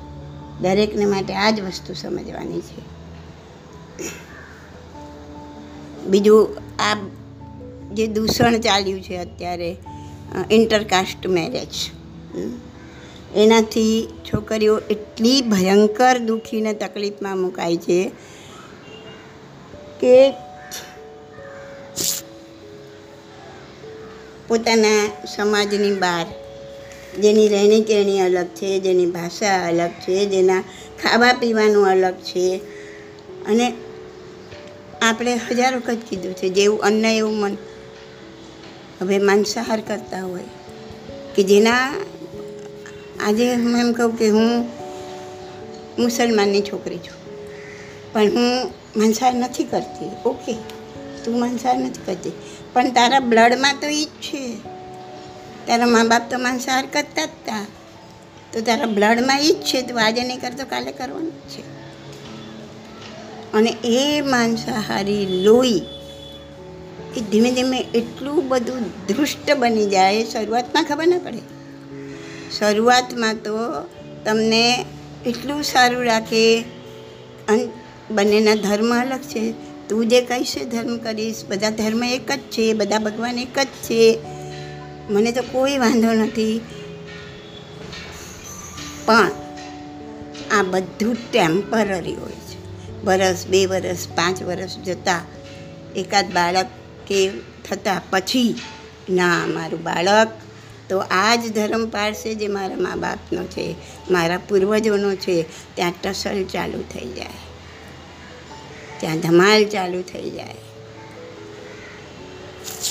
દરેકને માટે આ જ વસ્તુ સમજવાની છે. બીજું આ જે દૂષણ ચાલ્યું છે અત્યારે ઇન્ટરકાસ્ટ મેરેજ એનાથી છોકરીઓ એટલી ભયંકર દુઃખીને તકલીફમાં મુકાય છે કે પોતાના સમાજની બહાર, જેની રહેણી કહેણી અલગ છે, જેની ભાષા અલગ છે, જેના ખાવા પીવાનું અલગ છે અને આપણે હજાર વખત કીધું છે જેવું અન્ન એવું મન. હવે માંસાહાર કરતા હોય, કે જેના આજે હું એમ કહું કે હું મુસલમાનની છોકરી છું, પણ હું માંસાહાર નથી કરતી. ઓકે, તું માંસાહાર નથી કરતી. પણ તારા બ્લડમાં તો એ જ છે. તારા મા બાપ તો માંસાહાર કરતા જ હતા તો તારા બ્લડમાં એ જ છે, તું આજે નહીં કરતો, કાલે કરવાનું જ છે. અને એ માંસાહારી લોહી એ ધીમે ધીમે એટલું બધું દૃષ્ટ બની જાય, શરૂઆતમાં ખબર ના પડે. શરૂઆતમાં તો તમને એટલું સારું રાખે. અને બંનેના ધર્મ અલગ છે. તું જે કહીશ ધર્મ કરીશ. બધા ધર્મ એક જ છે, બધા ભગવાન એક જ છે. મને તો કોઈ વાંધો નથી. પણ આ બધું ટેમ્પરરી હોય. વરસ, બે વરસ, પાંચ વરસ જતાં એકાદ બાળક કે થતાં પછી ના મારું બાળક. તો આ જ ધર્મ પાળશે જે મારા મા બાપનો છે, મારા પૂર્વજોનો છે. ત્યાં ટસલ ચાલુ થઈ જાય. ત્યાં ધમાલ ચાલુ થઈ જાય.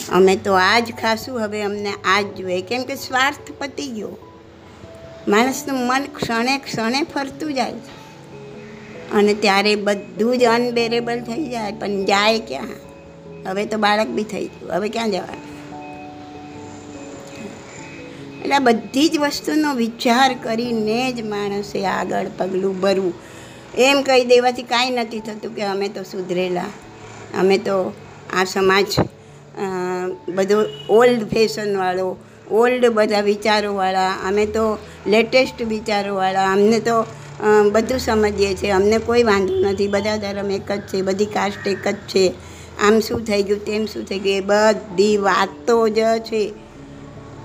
અમે તો આ જ ખાશું, હવે અમને આ જ જોઈએ. કેમ કે સ્વાર્થ પતી ગયો. માણસનું મન ક્ષણે ક્ષણે ફરતું જાય છે. અને ત્યારે બધું જ અનબેરેબલ થઈ જાય, પણ જાય ક્યાં? હવે તો બાળક બી થઈ ગયું. હવે ક્યાં જવા એટલે બધી જ વસ્તુનો વિચાર કરીને જ માણસે આગળ પગલું ભરવું. એમ કહી દેવાથી કાંઈ નથી થતું કે અમે તો સુધરેલા. અમે તો આ સમાજ બધો ઓલ્ડ ફેશનવાળો ઓલ્ડ બધા વિચારોવાળા. અમે તો લેટેસ્ટ વિચારોવાળા. અમને તો બધું સમજીએ છીએ. અમને કોઈ વાંધો નથી. બધા ધર્મ એક જ છે. બધી કાસ્ટ એક જ છે. આમ શું થઈ ગયું, તેમ શું થઈ ગયું, એ બધી વાતો જ છે.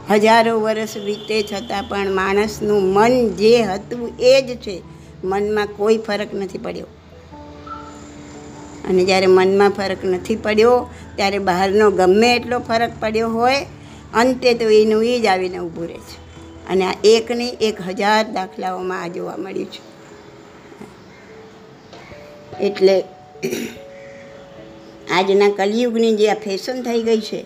હજારો વર્ષ વીતે છતાં પણ માણસનું મન જે હતું એ જ છે. મનમાં કોઈ ફરક નથી પડ્યો. અને જ્યારે મનમાં ફરક નથી પડ્યો, ત્યારે બહારનો ગમે એટલો ફરક પડ્યો હોય, અંતે તો એનું એ જ આવીને ઊભું રહે છે. અને આ એકની એક હજાર દાખલાઓમાં આ જોવા મળ્યું છે. એટલે આજના કલિયુગની જે આ ફેશન થઈ ગઈ છે,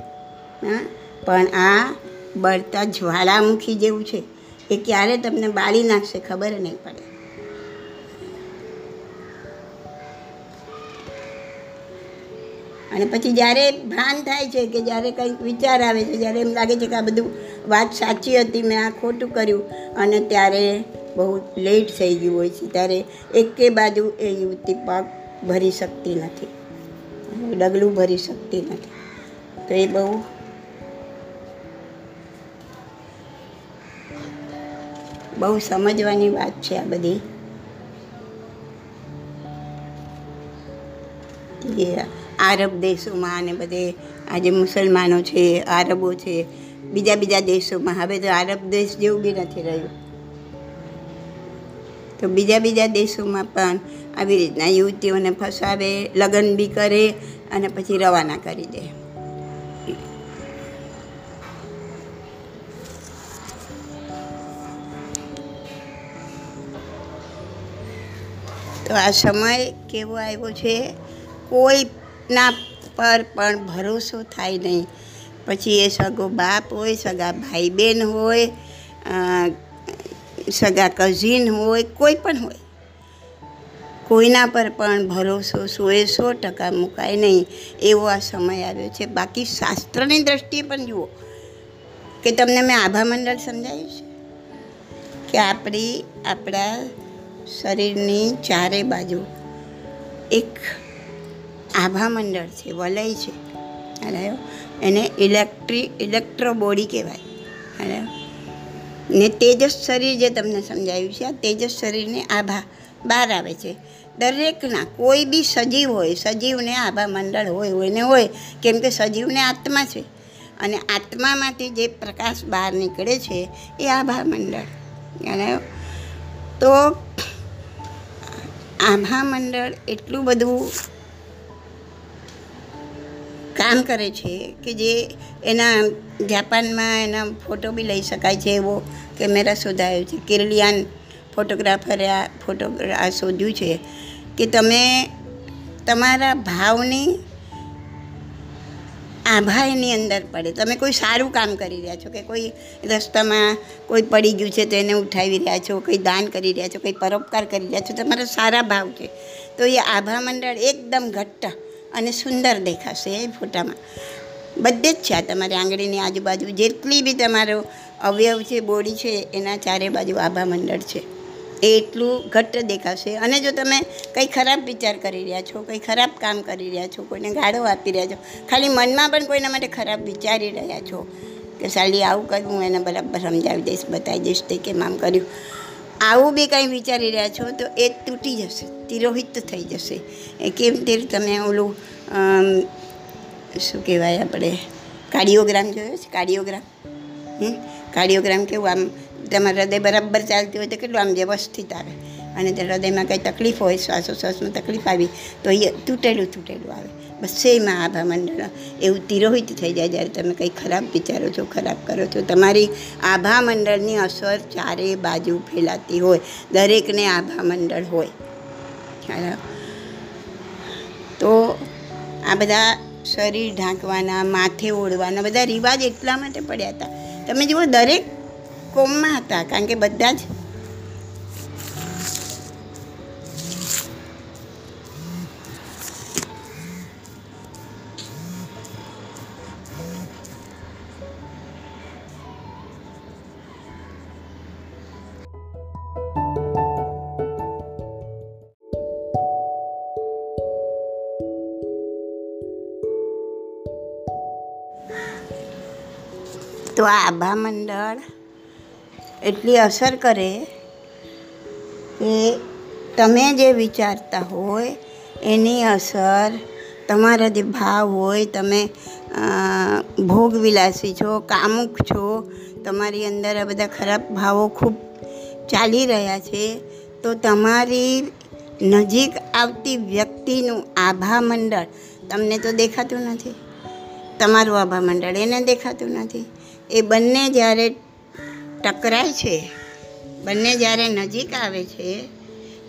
હા, પણ આ બળતા જ્વાળામુખી જેવું છે. એ ક્યારે તમને બાળી નાખશે ખબર નહીં પડે. અને પછી જ્યારે ભાન થાય છે કે જ્યારે કંઈક વિચાર આવે છે, જ્યારે એમ લાગે છે કે આ બધું વાત સાચી હતી, મેં આ ખોટું કર્યું, અને ત્યારે બહુ લેટ થઈ ગયું હોય છે. ત્યારે એકે બાજુ એ યુવતી પગ ભરી શકતી નથી. ડગલું ભરી શકતી નથી. તો એ બહુ બહુ સમજવાની વાત છે આ બધી. એ આરબ દેશોમાં અને બધે આજે મુસલમાનો છે, આરબો છે, બીજા બીજા દેશોમાં. હવે તો આરબ દેશ જેવું બી નથી રહ્યું. તો બીજા બીજા દેશોમાં પણ આવી રીતના યુવતીઓને ફસાવે, લગ્ન બી કરે અને પછી રવાના કરી દે. તો આ સમય કેવો આવ્યો છે? કોઈના પર પણ ભરોસો થાય નહીં. પછી એ સગો બાપ હોય, સગા ભાઈ બહેન હોય સગા કઝિન હોય, કોઈ પણ હોય. કોઈના પર પણ ભરોસો સોએ સો ટકા મુકાય નહીં. એવો આ સમય આવ્યો છે. બાકી શાસ્ત્રની દ્રષ્ટિએ પણ જુઓ કે તમને મેં આભા મંડળ સમજાયું છે? કે આપણી, આપણા શરીરની ચારે બાજુ એક આભા મંડળ છે, વલય છે. હલાયો એને ઇલેક્ટ્રિક ઇલેક્ટ્રો બોડી કહેવાય. હલાયો ને તેજસ શરીર જે તમને સમજાવ્યું છે, આ તેજસ શરીરને આભા બહાર આવે છે. દરેકના કોઈ બી સજીવ હોય, સજીવને આભા મંડળ હોય હોય ને હોય, કેમ કે સજીવને આત્મા છે. અને આત્મામાંથી જે પ્રકાશ બહાર નીકળે છે, એ આભા મંડળ. બરાબર તો આભા મંડળ એટલું બધું કામ કરે છે કે જે એના જાપાનમાં એના ફોટો બી લઈ શકાય છે, એવો કેમેરા શોધાયો છે. કિરલિયાન ફોટોગ્રાફરે આ ફોટો આ શોધ્યું છે કે તમે તમારા ભાવની આભા એની અંદર પડે. તમે કોઈ સારું કામ કરી રહ્યા છો કે કોઈ રસ્તામાં કોઈ પડી ગયું છે તો એને ઉઠાવી રહ્યા છો, કંઈ દાન કરી રહ્યા છો, કંઈ પરોપકાર કરી રહ્યા છો તમારા સારા ભાવ છે. તો એ આભા મંડળ એકદમ ઘટ્ટ અને સુંદર દેખાશે એ ફોટામાં. બધે જ છે આ તમારી આંગળીની આજુબાજુ. જેટલી બી તમારો અવયવ છે, બોડી છે, એના ચારે બાજુ આભા મંડળ છે. એ એટલું ઘટ્ટ દેખાશે. અને જો તમે કંઈ ખરાબ વિચાર કરી રહ્યા છો, કંઈ ખરાબ કામ કરી રહ્યા છો, કોઈને ગાળો આપી રહ્યા છો, ખાલી મનમાં પણ કોઈના માટે ખરાબ વિચારી રહ્યા છો કે સાલી આવું કર્યું હું એને બરાબર સમજાવી દઈશ, બતાવી દઈશ તે કેમ આમ કર્યું. આવું બી કાંઈ વિચારી રહ્યા છો તો એ તૂટી જશે, તિરોહિત થઈ જશે. એ કેમ તે તમે ઓલું શું કહેવાય આપણે, કાર્ડિયોગ્રામ જોયો છે? કાર્ડિયોગ્રામ? હમ? કાર્ડિયોગ્રામ કેવું આમ, તમારું હૃદય બરાબર ચાલતું હોય તો કેટલું આમ વ્યવસ્થિત આવે. અને તે હૃદયમાં કંઈ તકલીફ હોય શ્વાસોશ્વાસમાં તકલીફ આવી, તો એ તૂટેલું તૂટેલું આવે. બસ એમાં આભા મંડળ. એવું તિરોહિત થઈ જાય જ્યારે તમે કંઈ ખરાબ વિચારો છો, ખરાબ કરો છો. તમારી આભા મંડળની અસર ચારે બાજુ ફેલાતી હોય. દરેકને આભા મંડળ હોય. તો આ બધા શરીર ઢાંકવાના, માથે ઓળવાના બધા રિવાજ એટલા માટે પડ્યા હતા. તમે જુઓ, દરેક કોમમાં હતા, કારણ કે બધા જ આભા મંડળ એટલી અસર કરે કે તમે જે વિચારતા હોય એની અસર, તમારા જે ભાવ હોય, તમે ભોગવિલાસી છો, કામુક છો, તમારી અંદર આ બધા ખરાબ ભાવો ખૂબ ચાલી રહ્યા છે, તો તમારી નજીક આવતી વ્યક્તિનું આભા મંડળ તમને તો દેખાતું નથી. તમારું આભા મંડળ એને દેખાતું નથી. એ બંને જ્યારે ટકરાય છે, બંને જ્યારે નજીક આવે છે,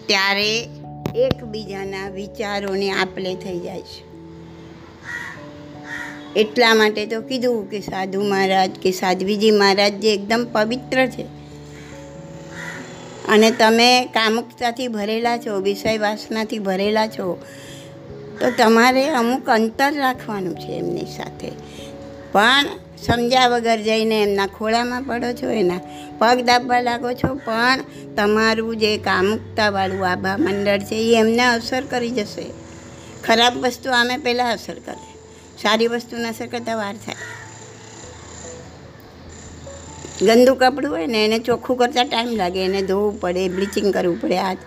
ત્યારે એકબીજાના વિચારોની આપલે થઈ જાય છે. એટલા માટે તો કીધું કે સાધુ મહારાજ, કે સાધ્વીજી મહારાજ જે એકદમ પવિત્ર છે. અને તમે કામુકતાથી ભરેલા છો, વિષય વાસનાથી ભરેલા છો, તો તમારે અમુક અંતર રાખવાનું છે એમની સાથે. પણ સમજ્યા વગર જઈને એમના ખોળામાં પડો છો, એના પગ દાબવા લાગો છો, પણ તમારું જે કામુકતાવાળું આભા મંડળ છે એ એમને અસર કરી જશે. ખરાબ વસ્તુ આમે પહેલાં અસર કરે. સારી વસ્તુને અસર કરતાં વાર થાય. ગંદુ કપડું હોય ને, એને ચોખ્ખું કરતાં ટાઈમ લાગે, એને ધોવું પડે, બ્લીચિંગ કરવું પડે. હાથ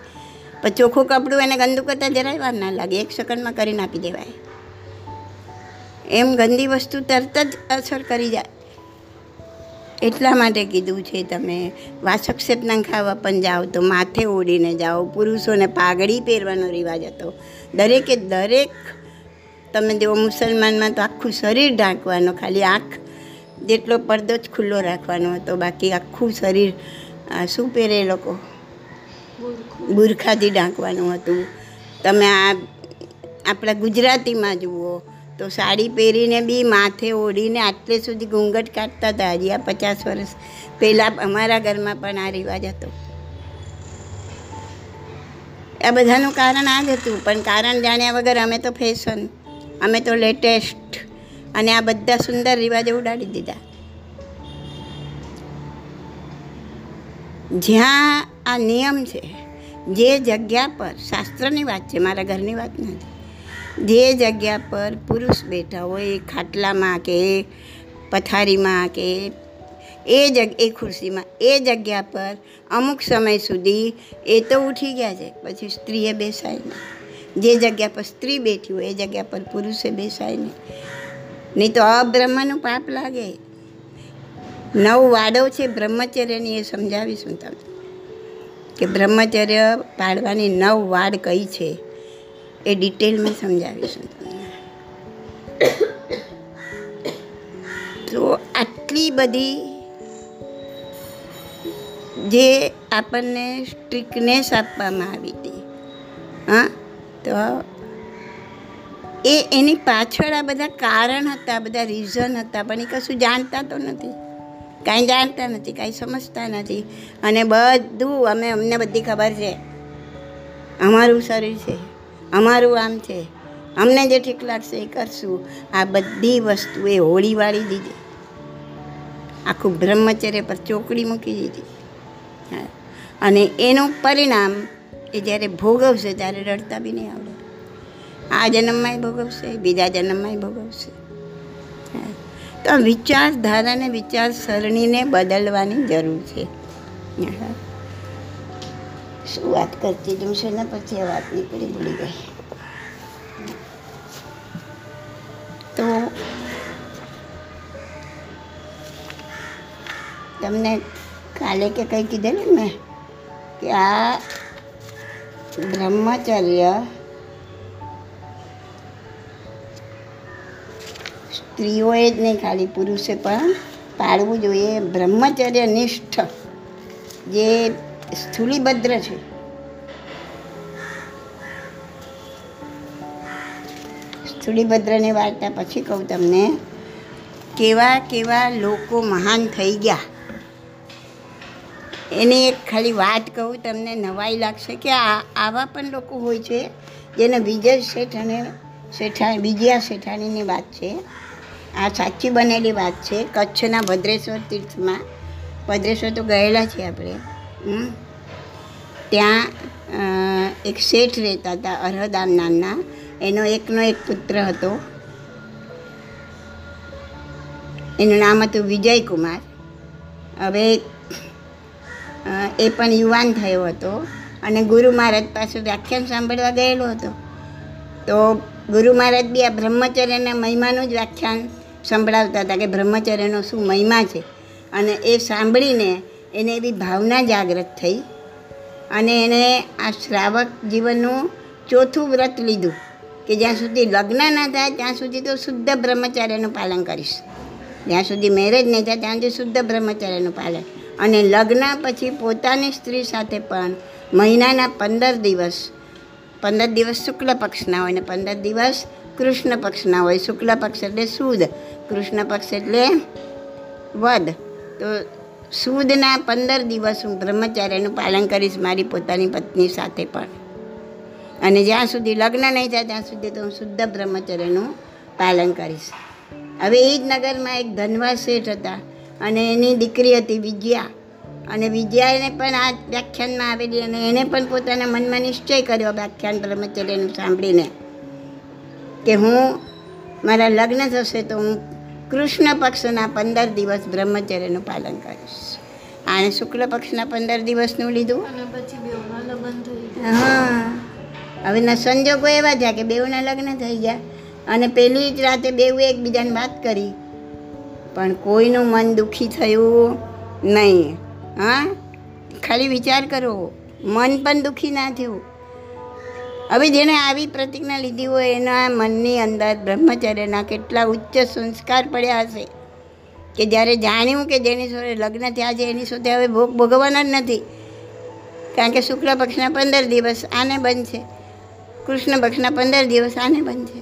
પણ ચોખ્ખું કપડું એને ગંદુ કરતાં જરાય વાર ના લાગે, એક સેકન્ડમાં કરીને આપી દેવાય. એમ ગંદી વસ્તુ તરત જ અસર કરી જાય. એટલા માટે કીધું છે તમે. વાસક્ષેપના ખાવા પણ જાઓ તો માથે ઓઢીને જાઓ. પુરુષોને પાઘડી પહેરવાનો રિવાજ હતો. દરેકે દરેક તમે જેવો મુસલમાનમાં તો આખું શરીર ઢાંકવાનું ખાલી આંખ જેટલો પડદો જ ખુલ્લો રાખવાનો હતો. બાકી આખું શરીર શું પહેરે એ લોકો? બુરખાથી ઢાંકવાનું હતું. તમે આ આપણા ગુજરાતીમાં જુઓ. તો સાડી પહેરીને બી માથે ઓઢીને આટલે સુધી ઘૂંઘટ કાઢતા હતા. હજી આ પચાસ વર્ષ પહેલાં અમારા ઘરમાં પણ આ રિવાજ હતો. આ બધાનું કારણ આ જ હતું, પણ કારણ જાણ્યા વગર અમે તો ફેશન, અમે તો લેટેસ્ટ અને આ બધા સુંદર રિવાજો ઉડાડી દીધા. જ્યાં આ નિયમ છે, જે જગ્યા પર શાસ્ત્રની વાત છે, મારા ઘરની વાત નથી. જે જગ્યા પર પુરુષ બેઠા હોય, એ ખાટલામાં કે પથારીમાં કે એ જગ, એ ખુરશીમાં, એ જગ્યા પર અમુક સમય સુધી એ તો ઉઠી ગયા છે. પછી સ્ત્રીએ બેસાય નહીં. જે જગ્યા પર સ્ત્રી બેઠી હોય, એ જગ્યા પર પુરુષે બેસાય નહીં. નહીં તો અબ્રહ્મનું પાપ લાગે. નવ વાડો છે બ્રહ્મચર્યની, એ સમજાવીશું તમને. કે બ્રહ્મચર્ય પાડવાની નવ વાડ કઈ છે? એ ડિટેલમાં સમજાવીશું તમને. તો આટલી બધી જે આપણને સ્ટ્રિકનેસ આપવામાં આવી હતી, હા, તો એ એની પાછળ આ બધા કારણ હતા બધા રીઝન હતા, પણ એ કશું જાણતા તો નથી. કાંઈ જાણતા નથી, કાંઈ સમજતા નથી. અને બધું અમે, અમને બધી ખબર છે. અમારું શરીર છે. અમારું આમ છે. અમને જે ઠીક લાગશે એ કરશું. આ બધી વસ્તુ એ હોળી વાળી દીધી આખું બ્રહ્મચર્ય પર ચોકડી મૂકી દીધી. અને એનું પરિણામ એ જ્યારે ભોગવશે ત્યારે રડતા બી નહીં આવડે. આ જન્મમાંય ભોગવશે, બીજા જન્મમાંય ભોગવશે. તો વિચારધારાને વિચારસરણીને બદલવાની જરૂર છે. હા. શું વાત કરતી હતું. છે ને પછી આ વાત નીકળી ભૂલી ગઈ? તો તમને કાલે કે કંઈ કીધેલું મેં કે આ બ્રહ્મચર્ય સ્ત્રીઓએ જ નહીં, ખાલી પુરુષે પણ પાળવું જોઈએ. બ્રહ્મચર્ય નિષ્ઠ જે સ્થૂલીભદ્ર છે. સ્થૂલીભદ્રની વાર્તા પછી કહું તમને, કેવા કેવા લોકો મહાન થઈ ગયા. એની એક ખાલી વાત કહું, તમને નવાઈ લાગશે કે આ, આવા પણ લોકો હોય છે, જેને વિજય શેઠ અને શેઠા, વિજયા શેઠાણીની વાત છે. આ સાચી બનેલી વાત છે. કચ્છના ભદ્રેશ્વર તીર્થમાં, ભદ્રેશ્વર તો ગયેલા છીએ આપણે. ત્યાં એક શેઠ રહેતા હતા અરહદામ નામના. એનો એકનો એક પુત્ર હતો. એનું નામ હતું વિજયકુમાર. હવે એ પણ યુવાન થયો હતો અને ગુરુ મહારાજ પાસે વ્યાખ્યાન સાંભળવા ગયેલો હતો. તો ગુરુ મહારાજ બી આ બ્રહ્મચર્યના મહિમાનું જ વ્યાખ્યાન સંભળાવતા હતા કે બ્રહ્મચર્યનો શું મહિમા છે. અને એ સાંભળીને એને એવી ભાવના જાગૃત થઈ અને એણે આ શ્રાવક જીવનનું ચોથું વ્રત લીધું કે જ્યાં સુધી લગ્ન ના થાય ત્યાં સુધી તો શુદ્ધ બ્રહ્મચર્યનું પાલન કરીશ. જ્યાં સુધી મેરેજ નહીં થાય ત્યાં સુધી શુદ્ધ બ્રહ્મચર્યનું પાલન. અને લગ્ન પછી પોતાની સ્ત્રી સાથે પણ મહિનાના પંદર દિવસ પંદર દિવસ શુક્લ પક્ષના હોય ને પંદર દિવસ કૃષ્ણ પક્ષના હોય. શુક્લ પક્ષ એટલે સુદ, કૃષ્ણ પક્ષ એટલે વદ. તો સુદના પંદર દિવસ હું બ્રહ્મચાર્યનું પાલન કરીશ મારી પોતાની પત્ની સાથે પણ. અને જ્યાં સુધી લગ્ન નહીં થાય ત્યાં સુધી તો હું શુદ્ધ બ્રહ્મચર્યનું પાલન કરીશ. હવે એ જ નગરમાં એક ધનવા શેઠ હતા અને એની દીકરી હતી વિજયા અને વિજયાને પણ આ વ્યાખ્યાનમાં આવેલી અને એણે પણ પોતાના મનમાં નિશ્ચય કર્યો વ્યાખ્યાન બ્રહ્મચર્યનું સાંભળીને કે હું મારા લગ્ન થશે તો હું કૃષ્ણ પક્ષના પંદર દિવસ બ્રહ્મચર્યનું પાલન કરીશ. આણે શુક્લ પક્ષના પંદર દિવસનું લીધું? હા. હવે ના સંજોગો એવા થયા કે બેઉના લગ્ન થઈ ગયા. અને પેલી જ રાતે બેઉએ એકબીજાને વાત કરી. પણ કોઈનું મન દુઃખી થયું નહીં. હા? ખાલી વિચાર કરો. મન પણ દુઃખી ના થયું. હવે જેણે આવી પ્રતિજ્ઞા લીધી હોય એના મનની અંદર બ્રહ્મચર્યના કેટલા ઉચ્ચ સંસ્કાર પડ્યા હશે. કે જ્યારે જાણ્યું કે જેની જોડે લગ્ન થયા છે, એની સાથે હવે ભોગ ભોગવવાના જ નથી. કારણ કે શુક્લ પક્ષના પંદર દિવસ આને બંધ છે કૃષ્ણ પક્ષના પંદર દિવસ આને બંધ છે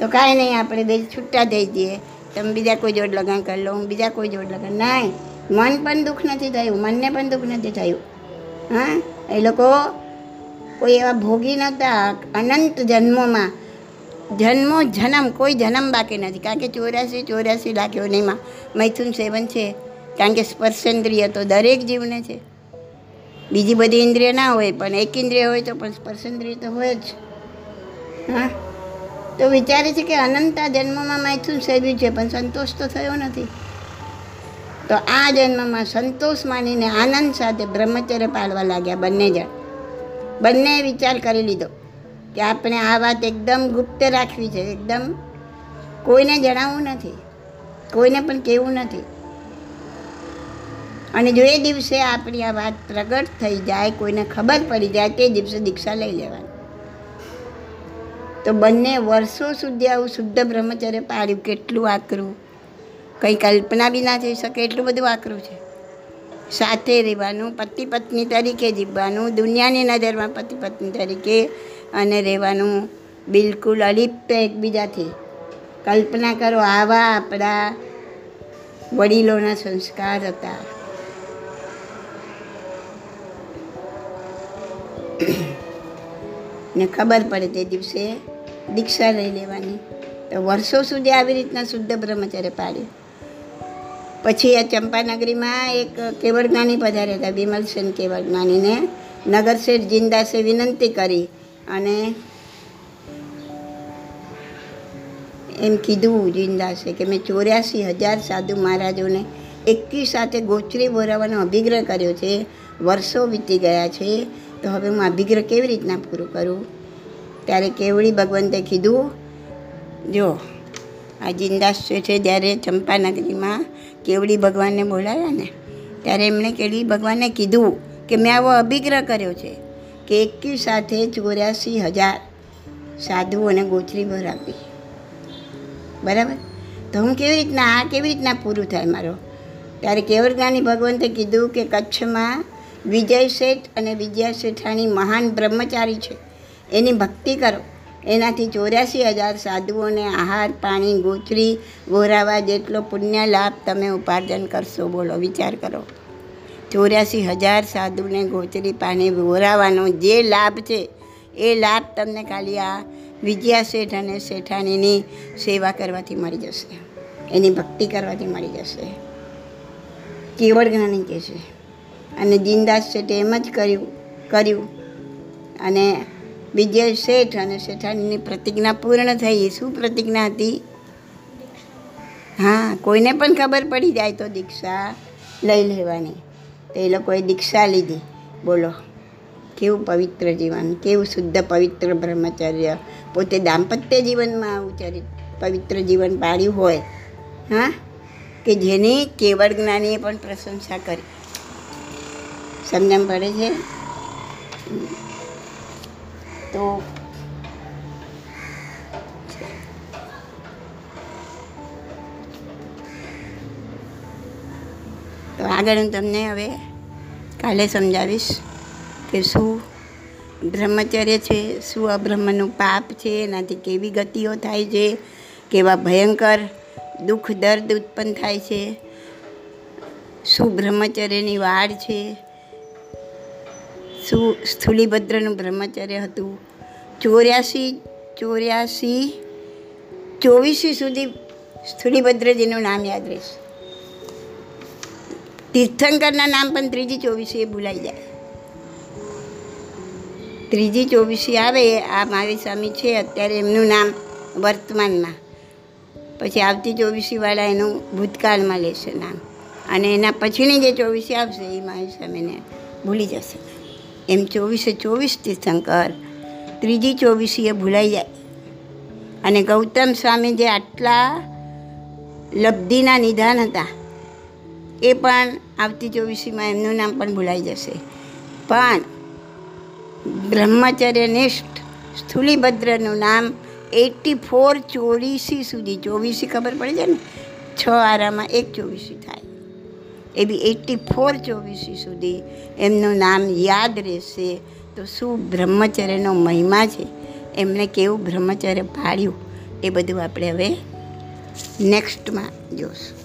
તો કાંઈ નહીં, આપણે બે છૂટા થઈ જઈએ. તમે બીજા કોઈ જોડ લગ્ન કરી લો, હું બીજા કોઈ જોડ લગ્ન નહીં, મન પણ દુઃખ નથી થયું, મનને પણ દુઃખ નથી થયું. હા, એ લોકો કોઈ એવા ભોગી નહોતા અનંત જન્મોમાં. જન્મો જન્મ, કોઈ જન્મ બાકી નથી. કારણ કે ચોર્યાસી ચોર્યાસી લાખ યોનીમાં મૈથુન સેવન છે. કારણ કે સ્પર્શેન્દ્રિય તો દરેક જીવને છે. બીજી બધી ઇન્દ્રિય ના હોય, પણ એક ઇન્દ્રિય હોય તો પણ સ્પર્શેન્દ્રિય તો હોય જ. હા? તો વિચારે છે કે અનંતા જન્મમાં મૈથુન સેવ્યું છે, પણ સંતોષ તો થયો નથી. તો આ જન્મમાં સંતોષ માનીને આનંદ સાથે બ્રહ્મચર્ય પાળવા લાગ્યા બંને જણ. બંને વિચાર કરી લીધો કે આપણે આ વાત એકદમ ગુપ્ત રાખવી છે, એકદમ કોઈને જણાવવું નથી, કોઈને પણ કહેવું નથી. અને જો એ દિવસે આપણી આ વાત પ્રગટ થઈ જાય, કોઈને ખબર પડી જાય, તે દિવસે દીક્ષા લઈ લેવાની. તો બંને વર્ષો સુધી આવું શુદ્ધ બ્રહ્મચર્ય પાડ્યું કેટલું આકરું. કંઈ કલ્પના બી ના થઈ શકે, એટલું બધું આકરું છે. સાથે રહેવાનું, પતિ પત્ની તરીકે જીવવાનું, દુનિયાની નજરમાં પતિ પત્ની તરીકે અને રહેવાનું બિલકુલ અલિપ્ત એકબીજાથી. કલ્પના કરો આવા આપણા વડીલોના સંસ્કાર હતા. ને ખબર પડે તે દિવસે દીક્ષા લઈ લેવાની. તો વર્ષો સુધી આવી રીતના શુદ્ધ બ્રહ્મચર્ય પાડ્યું પછી આ ચંપાનગરીમાં એક કેવળજ્ઞાની પધાર્યા હતા બિમલસેન કેવળ જ્ઞાનીને. નગરશેઠ જિંદાસે વિનંતી કરી અને એમ કીધું જિંદાસે કે મેં ચોર્યાસી હજાર સાધુ મહારાજોને એકી સાથે ગોચરી બોરાવાનો અભિગ્રહ કર્યો છે. વર્ષો વીતી ગયા છે. તો હવે હું અભિગ્રહ કેવી રીતના પૂરું કરું? ત્યારે કેવડી ભગવંતે કીધું, જો, આ જિંદાસ છે, જ્યારે ચંપાનગરીમાં કેવડી ભગવાનને બોલાવ્યા ને, ત્યારે એમણે કેવડી ભગવાનને કીધું કે મેં આવો અભિગ્રહ કર્યો છે કે એકી સાથે ચોર્યાસી હજાર સાધુઓને ગોચરી ભર આપી. બરાબર? તો હું કેવી રીતના, આ કેવી રીતના પૂરું થાય મારો? ત્યારે કેવરગાની ભગવંતે કીધું કે કચ્છમાં વિજય શેઠ અને વિજયા શેઠાણી મહાન બ્રહ્મચારી છે. એની ભક્તિ કરો. એનાથી ચોર્યાસી હજાર સાધુઓને આહાર, પાણી ગોચરી ગોરાવા જેટલો પુણ્ય લાભ તમે ઉપાર્જન કરશો, બોલો, વિચાર કરો. ચોર્યાસી હજાર સાધુને ગોચરી પાણી, ગોરાવાનો જે લાભ છે, એ લાભ તમને ખાલી આ વિજયા શેઠ અને શેઠાણીની સેવા કરવાથી મળી જશે. એની ભક્તિ કરવાથી મળી જશે. કેવળ જ્ઞાની કહેશે. અને જિંદાસ શેઠે એમ જ કર્યું કર્યું. અને વિજય શેઠ અને શેઠાણીની પ્રતિજ્ઞા પૂર્ણ થઈ. શું પ્રતિજ્ઞા હતી? હા, કોઈને પણ ખબર પડી જાય તો દીક્ષા લઈ લેવાની. તો એ લોકોએ દીક્ષા લીધી. બોલો, કેવું પવિત્ર જીવન, કેવું શુદ્ધ પવિત્ર બ્રહ્મચર્ય? પોતે દાંપત્ય જીવનમાં આવું ચરિત, પવિત્ર જીવન પાડ્યું હોય, હા? કે જેની કેવળ જ્ઞાનીએ પણ પ્રશંસા કરી. સમજણ પડે છે? તો આગળ હું તમને હવે કાલે સમજાવીશ કે શું બ્રહ્મચર્ય છે, શું અબ્રહ્મનું પાપ છે, એનાથી કેવી ગતિઓ થાય છે, કેવા ભયંકર દુઃખ દર્દ ઉત્પન્ન થાય છે, શું બ્રહ્મચર્યની વાડ છે શું સ્થૂલીભદ્રનું બ્રહ્મચર્ય હતું. ચોર્યાસી ચોર્યાસી, ચોવીસી સુધી સ્થૂલીભદ્રજીનું નામ યાદ રહેશે. તીર્થંકરના નામ પણ ત્રીજી ચોવીસી એ ભૂલાઈ જાય. ત્રીજી ચોવીસી આવે, આ મારી સ્વામી છે, અત્યારે એમનું નામ વર્તમાનમાં. પછી આવતી ચોવીસીવાળા એનું ભૂતકાળમાં લેશે નામ. અને એના પછીની જે ચોવીસી આવશે, એ મારી સ્વામીને ભૂલી જશે. એમ ચોવીસે ચોવીસ તીર્થંકર. ત્રીજી ચોવીસી એ ભૂલાઈ જાય. અને ગૌતમ સ્વામી જે આટલા લબ્ધિના નિધાન હતા, એ પણ આવતી ચોવીસીમાં એમનું નામ પણ ભૂલાઈ જશે. પણ બ્રહ્મચર્યનિષ્ઠ સ્થુલીભદ્રનું નામ એટી ફોર ચોવીસી સુધી, ચોવીસી ખબર પડે છે ને? છ આરામાં એક ચોવીસી થાય. એવી એટી ફોર ચોવીસી સુધી એમનું નામ યાદ રહેશે. તો શું બ્રહ્મચર્યનો મહિમા છે? એમણે કેવું બ્રહ્મચર્ય પાડ્યું? એ બધું આપણે હવે નેક્સ્ટમાં જોશું.